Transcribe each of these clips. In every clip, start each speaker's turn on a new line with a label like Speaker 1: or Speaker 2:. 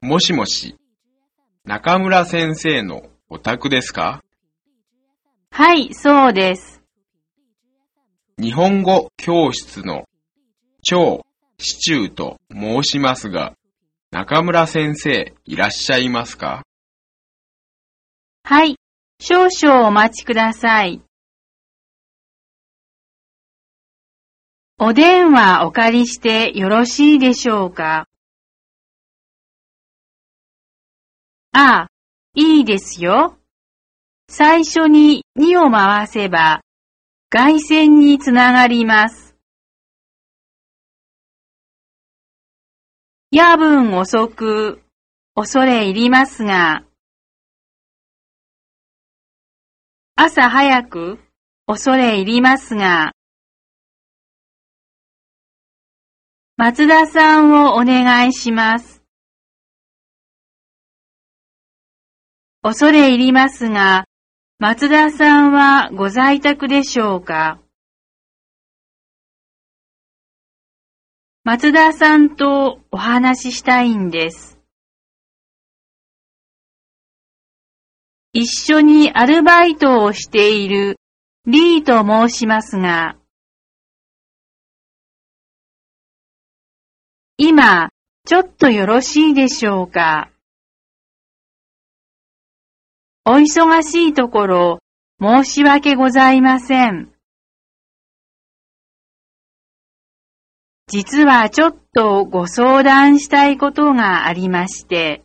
Speaker 1: もしもし、中村先生のお宅ですか？
Speaker 2: はい、そうです。
Speaker 1: 日本語教室の超シチューと申しますが、中村先生いらっしゃいますか？
Speaker 2: はい、少々お待ちください。お電話お借りしてよろしいでしょうか？ああ、いいですよ。最初に2を回せば、外線につながります。夜分遅く、恐れ入りますが、朝早く、恐れ入りますが、松田さんをお願いします。恐れ入りますが、松田さんはご在宅でしょうか？松田さんとお話ししたいんです。一緒にアルバイトをしているリーと申しますが、今、ちょっとよろしいでしょうか？お忙しいところ、申し訳ございません。実はちょっとご相談したいことがありまして、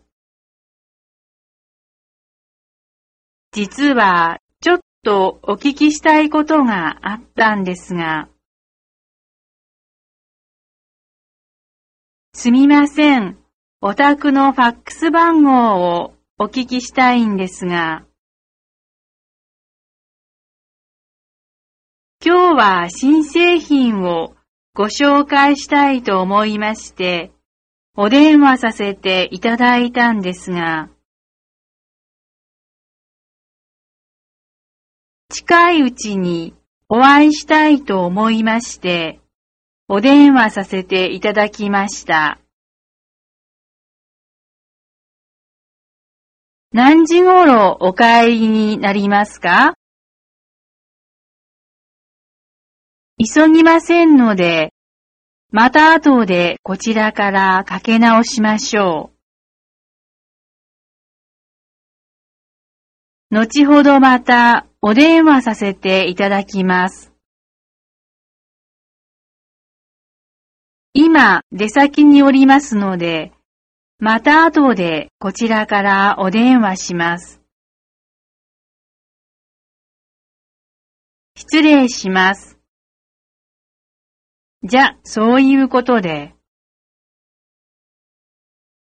Speaker 2: 実はちょっとお聞きしたいことがあったんですが、すみません。お宅のファックス番号をお聞きしたいんですが、今日は新製品をご紹介したいと思いまして、お電話させていただいたんですが、近いうちにお会いしたいと思いまして、お電話させていただきました。何時頃お帰りになりますか？急ぎませんので、また後でこちらからかけ直しましょう。後ほどまたお電話させていただきます。今、出先におりますので、また後でこちらからお電話します。失礼します。じゃ、そういうことで。